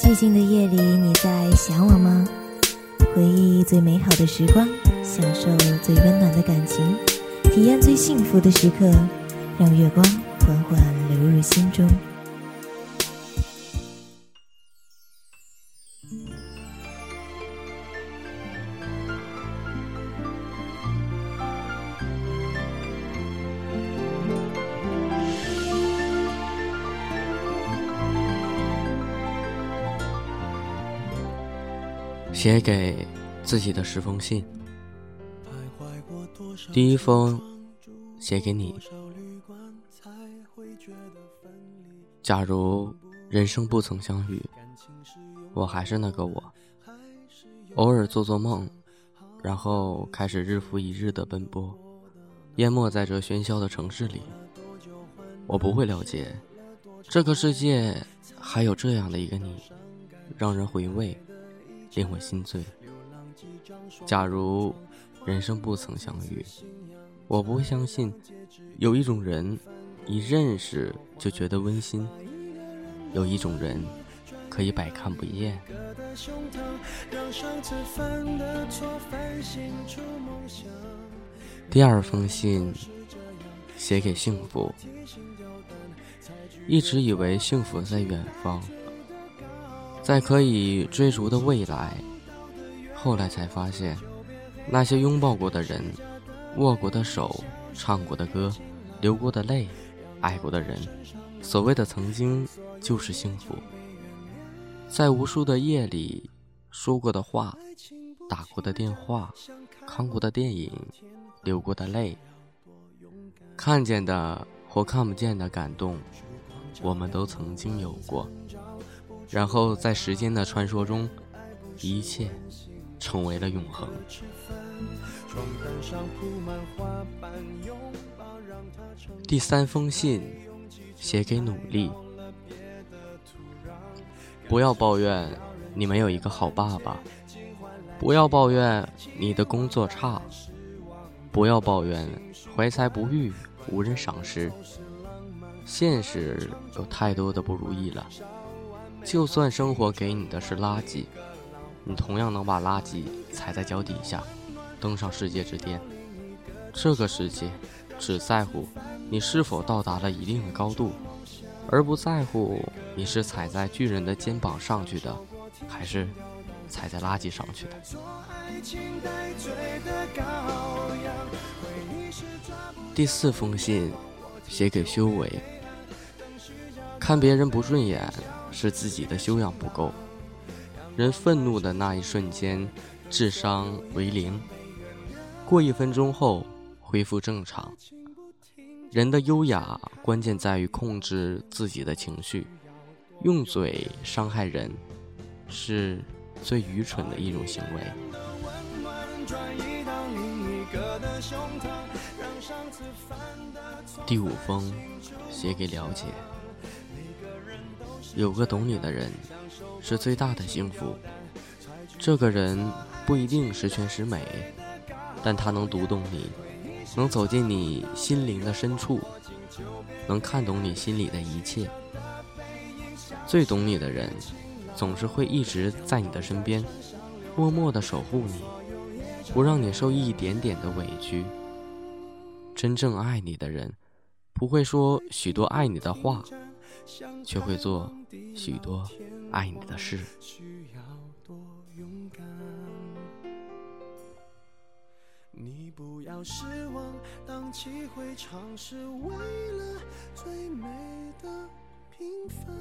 寂静的夜里，你在想我吗？回忆最美好的时光，享受最温暖的感情，体验最幸福的时刻，让月光缓缓流入心中。写给自己的十封信，第一封写给你。假如人生不曾相遇，我还是那个我，偶尔做做梦，然后开始日复一日的奔波，淹没在这喧嚣的城市里。我不会了解，这个世界还有这样的一个你，让人回味。令我心醉。假如人生不曾相遇，我不会相信有一种人一认识就觉得温馨，有一种人可以百看不厌。第二封信写给幸福，一直以为幸福在远方。在可以追逐的未来，后来才发现，那些拥抱过的人、握过的手、唱过的歌、流过的泪、爱过的人，所谓的曾经就是幸福。在无数的夜里，说过的话、打过的电话、看过的电影、流过的泪、看见的或看不见的感动，我们都曾经有过。然后在时间的传说中，一切成为了永恒。第三封信写给努力，不要抱怨你没有一个好爸爸，不要抱怨你的工作差，不要抱怨怀才不遇无人赏识，现实有太多的不如意了。就算生活给你的是垃圾，你同样能把垃圾踩在脚底下，登上世界之巅。这个世界只在乎你是否到达了一定的高度，而不在乎你是踩在巨人的肩膀上去的，还是踩在垃圾上去的。第四封信，写给修为，看别人不顺眼。是自己的修养不够。人愤怒的那一瞬间，智商为零，过一分钟后恢复正常。人的优雅关键在于控制自己的情绪。用嘴伤害人，是最愚蠢的一种行为。第五封，写给了解。有个懂你的人，是最大的幸福。这个人不一定十全十美，但他能读懂你，能走进你心灵的深处，能看懂你心里的一切。最懂你的人，总是会一直在你的身边，默默的守护你，不让你受一点点的委屈。真正爱你的人，不会说许多爱你的话。却会做许多爱你的事。你不要失望，当机会尝试，为了最美的平凡。